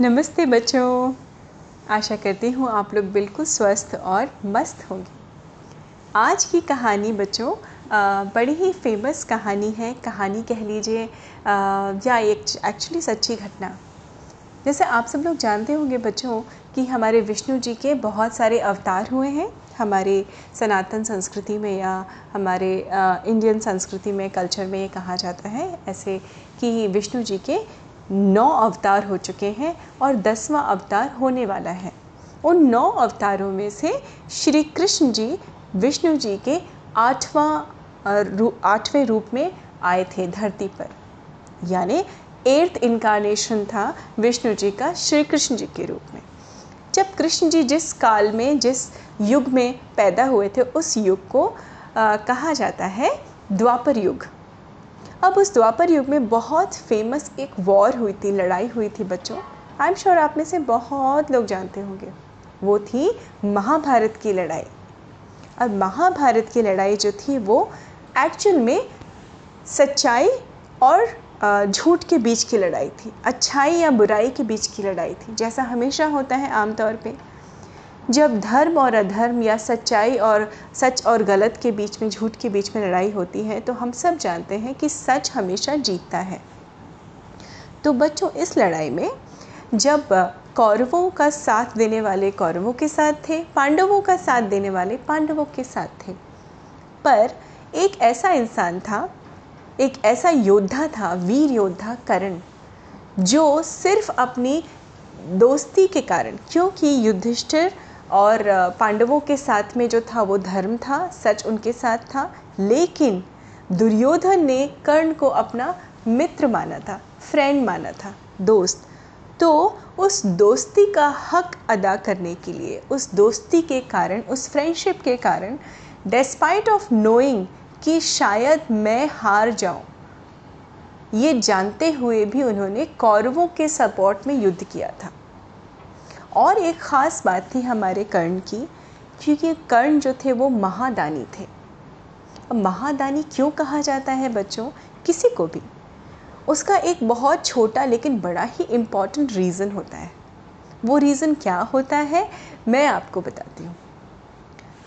नमस्ते बच्चों। आशा करती हूँ आप लोग बिल्कुल स्वस्थ और मस्त होंगे। आज की कहानी बच्चों बड़ी ही फ़ेमस कहानी है। कहानी कह लीजिए या एक एक्चुअली सच्ची घटना। जैसे आप सब लोग जानते होंगे बच्चों कि हमारे विष्णु जी के बहुत सारे अवतार हुए हैं। हमारे सनातन संस्कृति में या हमारे इंडियन संस्कृति में कल्चर में ये कहा जाता है। ऐसे कि विष्णु जी के नौ अवतार हो चुके हैं और दसवां अवतार होने वाला है। उन नौ अवतारों में से श्री कृष्ण जी विष्णु जी के आठवां रू, आठवें रूप में आए थे धरती पर। यानी एर्थ इनकारनेशन था विष्णु जी का श्री कृष्ण जी के रूप में। जब कृष्ण जी जिस काल में जिस युग में पैदा हुए थे उस युग को आ, कहा जाता है द्वापर युग। अब उस द्वापर युग में बहुत फ़ेमस एक वॉर हुई थी, लड़ाई हुई थी बच्चों। आई एम श्योर आप में से बहुत लोग जानते होंगे। वो थी महाभारत की लड़ाई। और महाभारत की लड़ाई जो थी, वो एक्चुअल में सच्चाई और झूठ के बीच की लड़ाई थी। अच्छाई या बुराई के बीच की लड़ाई थी, जैसा हमेशा होता है आमतौर पे। जब धर्म और अधर्म या सच्चाई और सच और गलत के बीच में, झूठ के बीच में लड़ाई होती है तो हम सब जानते हैं कि सच हमेशा जीतता है। तो बच्चों, इस लड़ाई में जब कौरवों का साथ देने वाले कौरवों के साथ थे, पांडवों का साथ देने वाले पांडवों के साथ थे, पर एक ऐसा इंसान था, एक ऐसा योद्धा था, वीर योद्धा करण, जो सिर्फ़ अपनी दोस्ती के कारण, क्योंकि युधिष्ठिर और पांडवों के साथ में जो था वो धर्म था, सच उनके साथ था, लेकिन दुर्योधन ने कर्ण को अपना मित्र माना था फ्रेंड माना था, दोस्त। तो उस दोस्ती का हक अदा करने के लिए, उस दोस्ती के कारण, उस फ्रेंडशिप के कारण डेस्पाइट ऑफ़ नोइंग कि शायद मैं हार जाऊँ, ये जानते हुए भी उन्होंने कौरवों के सपोर्ट में युद्ध किया था। और एक ख़ास बात थी हमारे कर्ण की, क्योंकि कर्ण जो थे वो महादानी थे। महादानी क्यों कहा जाता है बच्चों? किसी को भी। उसका एक बहुत छोटा लेकिन बड़ा ही इंपॉर्टेंट रीज़न होता है। वो रीज़न क्या होता है? मैं आपको बताती हूँ।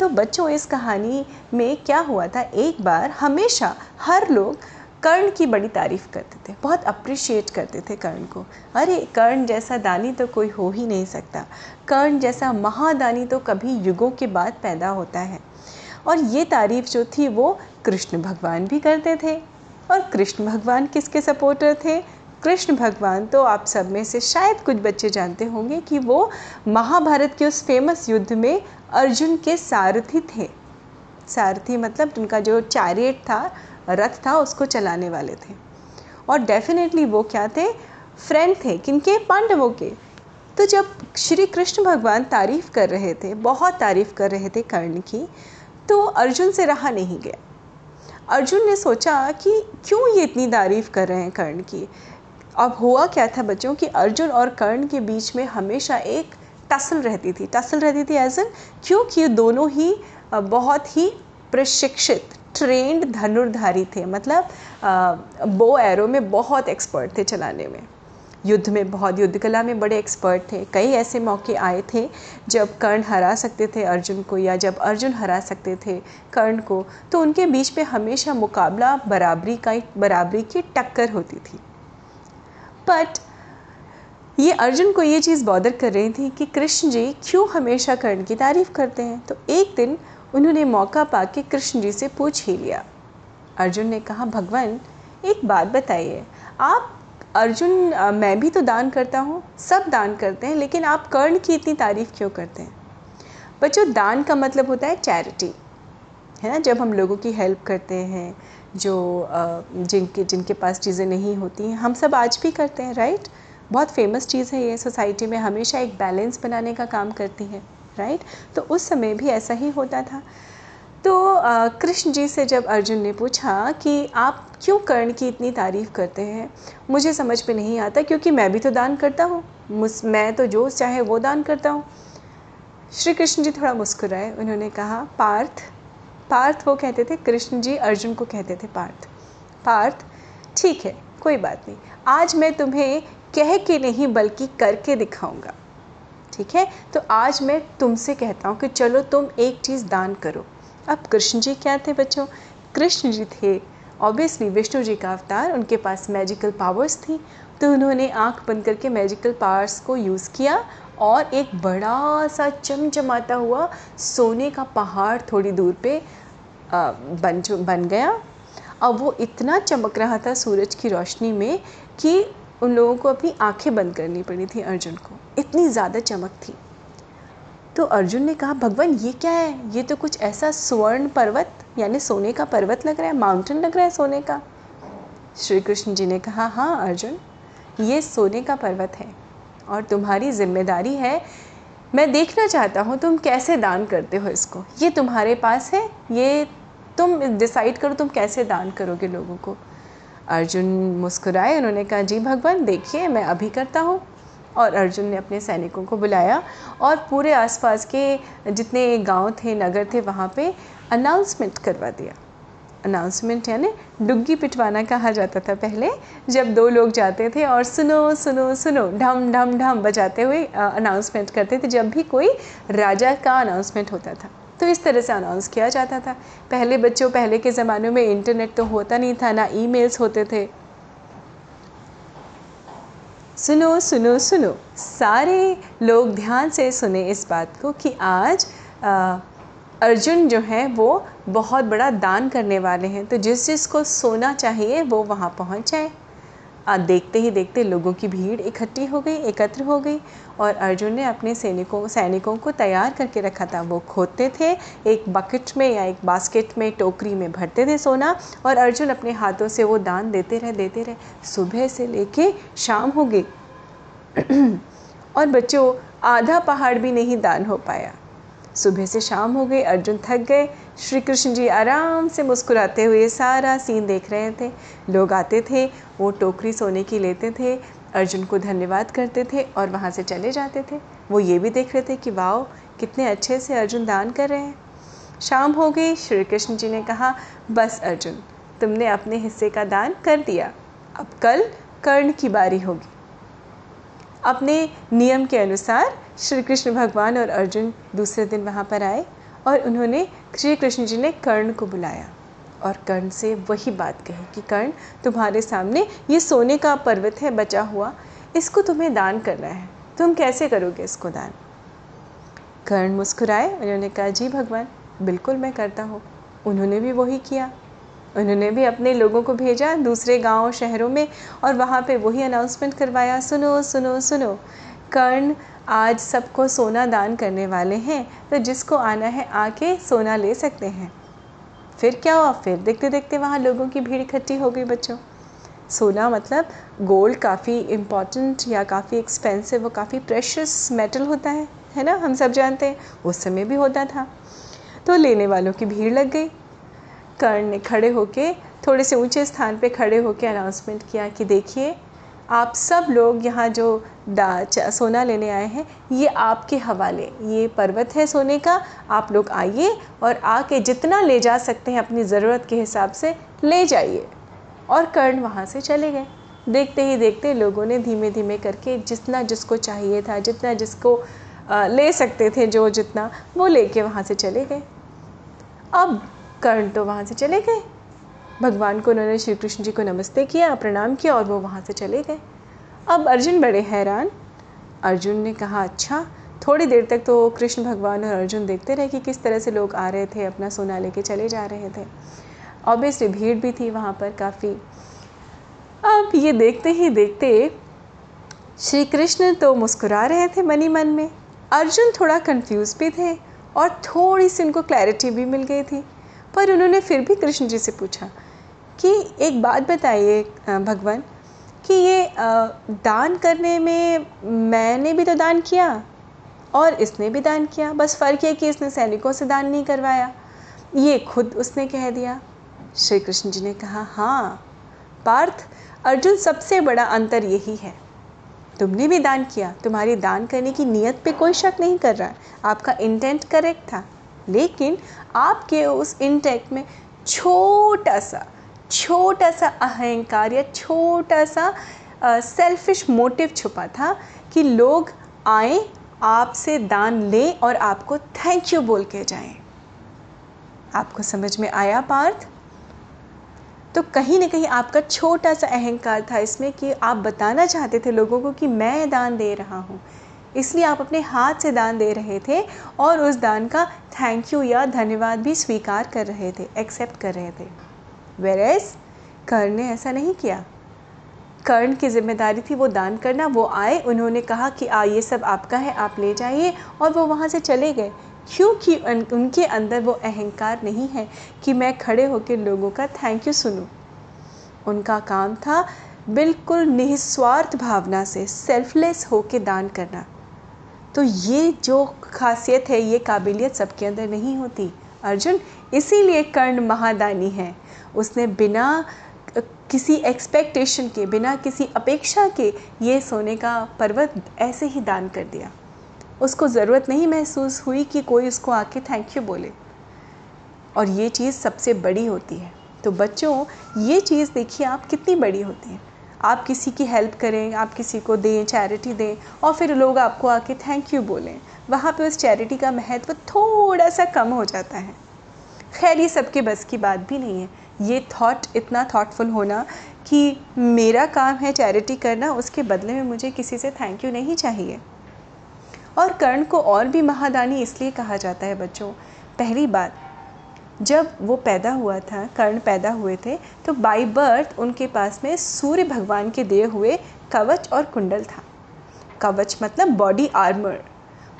तो बच्चों, इस कहानी में क्या हुआ था? एक बार हमेशा हर लोग कर्ण की बड़ी तारीफ़ करते थे, बहुत अप्रिशिएट करते थे कर्ण को। अरे, कर्ण जैसा दानी तो कोई हो ही नहीं सकता। कर्ण जैसा महादानी तो कभी युगों के बाद पैदा होता है। और ये तारीफ़ जो थी, वो कृष्ण भगवान भी करते थे। और कृष्ण भगवान किसके सपोर्टर थे? कृष्ण भगवान तो आप सब में से शायद कुछ बच्चे जानते होंगे कि वो महाभारत के उस फ़ेमस युद्ध में अर्जुन के सारथी थे। सारथी मतलब उनका जो चैरियट था रथ था, उसको चलाने वाले थे। और डेफिनेटली वो क्या थे? फ्रेंड थे। किनके? पांडवों के। तो जब श्री कृष्ण भगवान तारीफ़ कर रहे थे, बहुत तारीफ़ कर रहे थे कर्ण की तो अर्जुन से रहा नहीं गया। अर्जुन ने सोचा कि क्यों ये इतनी तारीफ़ कर रहे हैं कर्ण की? अब हुआ क्या था बच्चों कि अर्जुन और कर्ण के बीच में हमेशा एक टसल रहती थी। टसल रहती थी एज एन क्योंकि दोनों ही बहुत ही प्रशिक्षित ट्रेंड धनुर्धारी थे मतलब बो एरो में बहुत एक्सपर्ट थे चलाने में। युद्ध में बहुत युद्ध कला में बड़े एक्सपर्ट थे। कई ऐसे मौके आए थे जब कर्ण हरा सकते थे अर्जुन को या जब अर्जुन हरा सकते थे कर्ण को तो उनके बीच में हमेशा मुकाबला बराबरी का बराबरी की टक्कर होती थी। बट ये अर्जुन को ये चीज़ बॉदर कर रही थी कि कृष्ण जी क्यों हमेशा कर्ण की तारीफ़ करते हैं? तो एक दिन उन्होंने मौका पा के कृष्ण जी से पूछ ही लिया। अर्जुन ने कहा, भगवान, एक बात बताइए। आप अर्जुन मैं भी तो दान करता हूँ, सब दान करते हैं, लेकिन आप कर्ण की इतनी तारीफ़ क्यों करते हैं? बच्चों, दान का मतलब होता है चैरिटी, है ना? जब हम लोगों की हेल्प करते हैं, जो जिनके जिनके पास चीज़ें नहीं होती हैं, हम सब आज भी करते हैं, राइट? बहुत फ़ेमस चीज़ है ये, सोसाइटी में हमेशा एक बैलेंस बनाने का काम करती है। राइट तो उस समय भी ऐसा ही होता था। तो कृष्ण जी से जब अर्जुन ने पूछा कि आप क्यों कर्ण की इतनी तारीफ़ करते हैं? मुझे समझ में नहीं आता क्योंकि मैं भी तो दान करता हूँ। मैं तो जो चाहे वो दान करता हूँ। श्री कृष्ण जी थोड़ा मुस्कुराए। उन्होंने कहा, पार्थ पार्थ वो कहते थे, कृष्ण जी अर्जुन को कहते थे पार्थ। पार्थ, ठीक है, कोई बात नहीं। आज मैं तुम्हें कह के नहीं, बल्कि करके दिखाऊँगा। ठीक है? तो आज मैं तुमसे कहता हूँ कि चलो तुम एक चीज़ दान करो। अब कृष्ण जी क्या थे बच्चों? कृष्ण जी थे। ऑब्वियसली विष्णु जी का अवतार, उनके पास मैजिकल पावर्स थी। तो उन्होंने आँख बंद करके मैजिकल पावर्स को यूज़ किया और एक बड़ा सा चमचमाता हुआ सोने का पहाड़ थोड़ी दूर पे बन बन गया। अब वो इतना चमक रहा था सूरज की रोशनी में कि उन लोगों को अपनी आँखें बंद करनी पड़ी थी अर्जुन को। इतनी ज़्यादा चमक थी। तो अर्जुन ने कहा, भगवान, ये क्या है? ये तो कुछ ऐसा स्वर्ण पर्वत, यानी सोने का पर्वत लग रहा है माउंटेन लग रहा है सोने का? श्री कृष्ण जी ने कहा हाँ अर्जुन, ये सोने का पर्वत है और तुम्हारी ज़िम्मेदारी है। मैं देखना चाहता हूँ, तुम कैसे दान करते हो इसको? ये तुम्हारे पास है, ये तुम डिसाइड करो, तुम कैसे दान करोगे लोगों को? अर्जुन मुस्कुराए, उन्होंने कहा, जी भगवान, देखिए, मैं अभी करता हूँ। और अर्जुन ने अपने सैनिकों को बुलाया और पूरे आसपास के जितने गाँव थे, नगर थे, वहाँ पे अनाउंसमेंट करवा दिया। अनाउंसमेंट यानी डुग्गी पिटवाना कहा जाता था पहले, जब दो लोग जाते थे और सुनो सुनो सुनो, ढम ढम ढम बजाते हुए अनाउंसमेंट करते थे, जब भी कोई राजा का अनाउंसमेंट होता था। तो इस तरह से अनाउंस किया जाता था। पहले बच्चों पहले के ज़माने में इंटरनेट तो होता नहीं था ना ईमेल्स होते थे। सुनो सुनो सुनो। सारे लोग ध्यान से सुने इस बात को कि आज आ, अर्जुन जो है वो बहुत बड़ा दान करने वाले हैं। तो जिस जिसको सोना चाहिए वो वहाँ पहुँच जाए। देखते ही देखते लोगों की भीड़ इकट्ठी हो गई, एकत्र हो गई और अर्जुन ने अपने सैनिकों सैनिकों को तैयार करके रखा था। वो खोदते थे, एक बकेट में या एक बास्केट में, टोकरी में भरते थे सोना और अर्जुन अपने हाथों से वो दान देते रहे देते रहे। सुबह से लेके शाम हो गई और बच्चों, आधा पहाड़ भी नहीं दान हो पाया। सुबह से शाम हो गई, अर्जुन थक गए। श्री कृष्ण जी आराम से मुस्कुराते हुए सारा सीन देख रहे थे। लोग आते थे, वो टोकरी सोने की लेते थे, अर्जुन को धन्यवाद करते थे और वहाँ से चले जाते थे। वो ये भी देख रहे थे कि वाओ, कितने अच्छे से अर्जुन दान कर रहे हैं। शाम हो गई, श्री कृष्ण जी ने कहा, बस अर्जुन, तुमने अपने हिस्से का दान कर दिया। अब कल कर्ण की बारी होगी। अपने नियम के अनुसार श्री कृष्ण भगवान और अर्जुन दूसरे दिन वहाँ पर आए और उन्होंने श्री कृष्ण जी ने कर्ण को बुलाया। और कर्ण से वही बात कही कि, कर्ण, तुम्हारे सामने ये सोने का पर्वत है, बचा हुआ। इसको तुम्हें दान करना है। तुम कैसे करोगे इसको दान? कर्ण मुस्कुराए। उन्होंने कहा, जी भगवान, बिल्कुल मैं करता हूँ। उन्होंने भी वही किया। उन्होंने भी अपने लोगों को भेजा, दूसरे गाँव, शहरों में, और वहाँ पे वही अनाउंसमेंट करवाया। सुनो सुनो सुनो। कर्ण आज सबको सोना दान करने वाले हैं तो जिसको आना है आके सोना ले सकते हैं। फिर क्या हुआ? फिर देखते देखते वहाँ लोगों की भीड़ इकट्ठी हो गई बच्चों। सोना मतलब गोल्ड काफ़ी इंपॉर्टेंट या काफ़ी एक्सपेंसिव और काफ़ी प्रेशस मेटल होता है है ना? हम सब जानते हैं, उस समय भी होता था। तो लेने वालों की भीड़ लग गई। कर्ण ने खड़े होके थोड़े से ऊँचे स्थान पे खड़े होके अनाउंसमेंट किया कि देखिए आप सब लोग यहाँ जो सोना लेने आए हैं, ये आपके हवाले, ये पर्वत है सोने का, आप लोग आइए और आके जितना ले जा सकते हैं अपनी ज़रूरत के हिसाब से, ले जाइए। और कर्ण वहाँ से चले गए। देखते ही देखते लोगों ने धीमे धीमे करके जितना जिसको चाहिए था, जितना जिसको ले सकते थे, जो जितना, वो लेके वहाँ से चले गए। अब कर्ण तो वहाँ से चले गए। भगवान को, उन्होंने श्री कृष्ण जी को नमस्ते किया, प्रणाम किया और वो वहाँ से चले गए। अब अर्जुन बड़े हैरान। अर्जुन ने कहा अच्छा थोड़ी देर तक तो कृष्ण भगवान और अर्जुन देखते रहे कि किस तरह से लोग आ रहे थे, अपना सोना लेके चले जा रहे थे। ऑब्वियसली भीड़ भी थी वहाँ पर काफ़ी। अब ये देखते ही देखते श्री कृष्ण तो मुस्कुरा रहे थे मनी मन में। अर्जुन थोड़ा कंफ्यूज भी थे और थोड़ी सी उनको क्लैरिटी भी मिल गई थी। पर उन्होंने फिर भी कृष्ण जी से पूछा कि एक बात बताइए भगवान, कि ये दान करने में मैंने भी तो दान किया और इसने भी दान किया। बस फ़र्क है कि इसने सैनिकों से दान नहीं करवाया। ये खुद उसने कह दिया। श्री कृष्ण जी ने कहा हाँ पार्थ, अर्जुन सबसे बड़ा अंतर यही है। तुमने भी दान किया। तुम्हारी दान करने की नीयत पे कोई शक नहीं कर रहा। आपका इंटेंट करेक्ट था। लेकिन आपके उस इंटेक्ट में छोटा सा छोटा सा अहंकार या छोटा सा सेल्फिश मोटिव छुपा था कि लोग आए, आपसे दान लें और आपको थैंक यू बोल के जाएँ। आपको समझ में आया पार्थ? तो कहीं ना कहीं आपका छोटा सा अहंकार था इसमें कि आप बताना चाहते थे लोगों को कि मैं दान दे रहा हूँ इसलिए आप अपने हाथ से दान दे रहे थे और उस दान का थैंक यू या धन्यवाद भी स्वीकार कर रहे थे एक्सेप्ट कर रहे थे। वेरेस कर्ण ने ऐसा नहीं किया। कर्ण की ज़िम्मेदारी थी वो दान करना। वो आए उन्होंने कहा कि आ ये सब आपका है आप ले जाइए। और वो वहाँ से चले गए। क्योंकि उन, उनके अंदर वो अहंकार नहीं है कि मैं खड़े होकर लोगों का थैंक यू सुनूं। उनका काम था बिल्कुल निस्वार्थ भावना से सेल्फलेस होकर दान करना। तो ये जो खासियत है, ये काबिलियत सबके अंदर नहीं होती। अर्जुन इसीलिए कर्ण महादानी है। उसने बिना किसी एक्सपेक्टेशन के, बिना किसी अपेक्षा के ये सोने का पर्वत ऐसे ही दान कर दिया। उसको ज़रूरत नहीं महसूस हुई कि कोई उसको आके थैंक यू बोले। और ये चीज़ सबसे बड़ी होती है। तो बच्चों, ये चीज़ देखिए आप कितनी बड़ी होती है। आप किसी की हेल्प करें, आप किसी को दें चैरिटी दें और फिर लोग आपको आके थैंक यू बोलें। वहाँ पे उस चैरिटी का महत्व थोड़ा सा कम हो जाता है। खैर, ये सबके बस की बात भी नहीं है। ये थॉट इतना थॉटफुल होना कि मेरा काम है चैरिटी करना, उसके बदले में मुझे किसी से थैंक यू नहीं चाहिए। और कर्ण को और भी महादानी इसलिए कहा जाता है बच्चों, पहली बात जब वो पैदा हुआ था, कर्ण पैदा हुए थे तो बाई बर्थ उनके पास में सूर्य भगवान के दिए हुए कवच और कुंडल था। कवच मतलब बॉडी आर्मर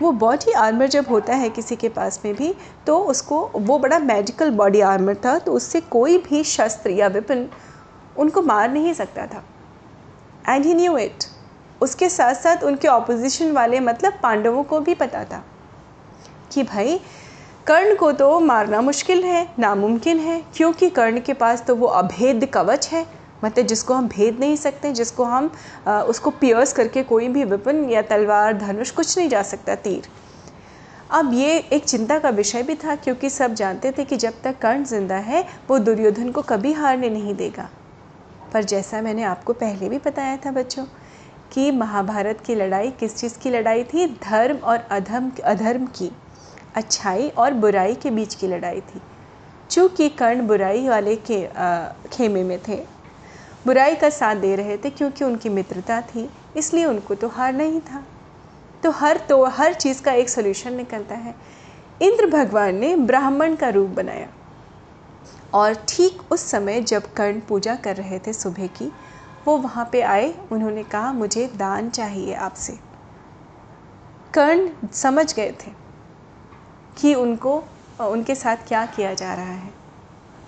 वो बॉडी आर्मर जब होता है किसी के पास में भी तो उसको, वो बड़ा मैजिकल बॉडी आर्मर था तो उससे कोई भी शस्त्र या विपिन उनको मार नहीं सकता था। एंड ही न्यू इट उसके साथ साथ उनके ऑपोजिशन वाले मतलब पांडवों को भी पता था कि भाई कर्ण को तो मारना मुश्किल है नामुमकिन है क्योंकि कर्ण के पास तो वो अभेद कवच है। मतलब जिसको हम भेद नहीं सकते जिसको हम आ, उसको पियर्स करके कोई भी विपन या तलवार धनुष कुछ नहीं जा सकता तीर। अब ये एक चिंता का विषय भी था क्योंकि सब जानते थे कि जब तक कर्ण ज़िंदा है वो दुर्योधन को कभी हारने नहीं देगा। पर जैसा मैंने आपको पहले भी बताया था बच्चों कि महाभारत की लड़ाई किस चीज़ की लड़ाई थी? धर्म और अधर्म अधर्म की। अच्छाई और बुराई के बीच की लड़ाई थी चूँकि कर्ण बुराई वाले के आ, खेमे में थे। बुराई का साथ दे रहे थे क्योंकि उनकी मित्रता थी इसलिए उनको तो हार नहीं था। तो हर तो हर चीज़ का एक सोल्यूशन निकलता है। इंद्र भगवान ने ब्राह्मण का रूप बनाया। और ठीक उस समय जब कर्ण पूजा कर रहे थे सुबह की वो वहाँ पे आए उन्होंने कहा मुझे दान चाहिए आपसे। कर्ण समझ गए थे। कि उनको उनके साथ क्या किया जा रहा है।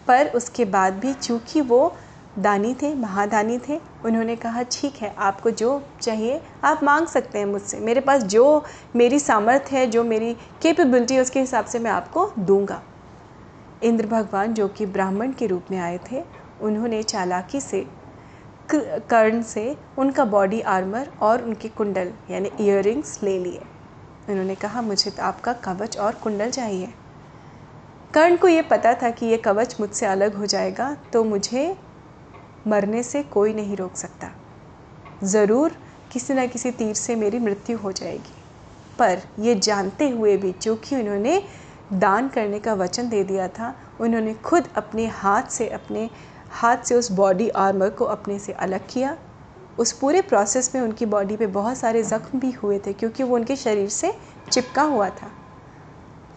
पर उसके बाद भी चूँकि वो दानी थे, महादानी थे, उन्होंने कहा, ठीक है, आपको जो चाहिए, आप मांग सकते हैं मुझसे। मेरे पास जो मेरी सामर्थ्य है, जो मेरी कैपेबिलिटी है, उसके हिसाब से मैं आपको दूँगा। इंद्र भगवान, जो कि ब्राह्मण के रूप में आए थे, उन्होंने चालाकी से कर्ण से उनका बॉडी आर्मर और उनके कुंडल, यानी इयर ले लिए। उन्होंने कहा, मुझे तो आपका कवच और कुंडल चाहिए। कर्ण को ये पता था कि ये कवच मुझसे अलग हो जाएगा तो मुझे मरने से कोई नहीं रोक सकता। ज़रूर किसी न किसी तीर से मेरी मृत्यु हो जाएगी। पर ये जानते हुए भी चूँकि उन्होंने दान करने का वचन दे दिया था, उन्होंने खुद अपने हाथ से, अपने हाथ से उस बॉडी आर्मर को अपने से अलग किया। उस पूरे प्रोसेस में उनकी बॉडी पे बहुत सारे ज़ख्म भी हुए थे क्योंकि वो उनके शरीर से चिपका हुआ था।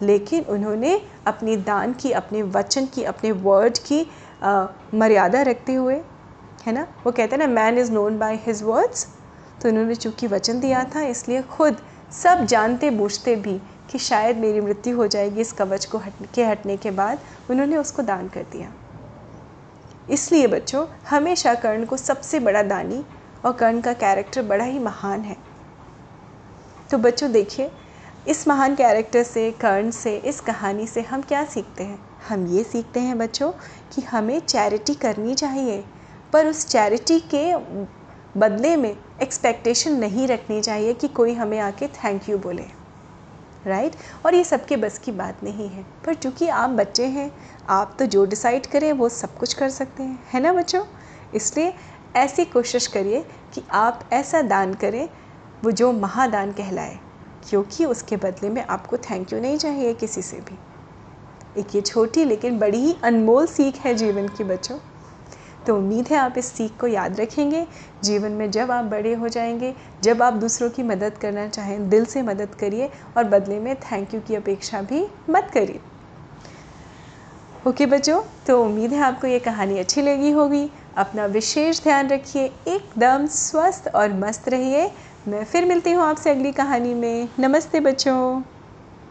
लेकिन उन्होंने अपनी दान की अपने वचन की अपने वर्ड की आ, मर्यादा रखते हुए है ना? वो कहते हैं ना man is known by his words तो उन्होंने चूँकि वचन दिया था इसलिए खुद सब जानते बूझते भी कि शायद मेरी मृत्यु हो जाएगी इस कवच को हट के हटने के बाद उन्होंने उसको दान कर दिया। इसलिए बच्चों हमेशा कर्ण को सबसे बड़ा दानी और कर्ण का कैरेक्टर बड़ा ही महान है। तो बच्चों देखिए, इस महान कैरेक्टर से, कर्ण से, इस कहानी से हम क्या सीखते हैं? हम ये सीखते हैं बच्चों कि हमें चैरिटी करनी चाहिए, पर उस चैरिटी के बदले में एक्सपेक्टेशन नहीं रखनी चाहिए कि कोई हमें आके थैंक यू बोले। राइट और ये सबके बस की बात नहीं है। पर चूँकि आप बच्चे हैं, आप तो जो डिसाइड करें वो सब कुछ कर सकते हैं। है ना बच्चों? इसलिए ऐसी कोशिश करिए कि आप ऐसा दान करें, वो जो महादान कहलाए, क्योंकि उसके बदले में आपको थैंक यू नहीं चाहिए किसी से भी। एक ये छोटी लेकिन बड़ी ही अनमोल सीख है जीवन की बच्चों। तो उम्मीद है आप इस सीख को याद रखेंगे। जीवन में जब आप बड़े हो जाएँगे, जब आप दूसरों की मदद करना चाहें, दिल से मदद करिए और बदले में थैंक यू की अपेक्षा भी मत करिए। ओके बच्चों तो उम्मीद है आपको ये कहानी अच्छी लगी होगी। अपना विशेष ध्यान रखिए, एकदम स्वस्थ और मस्त रहिए। मैं फिर मिलती हूँ आपसे अगली कहानी में। नमस्ते बच्चों।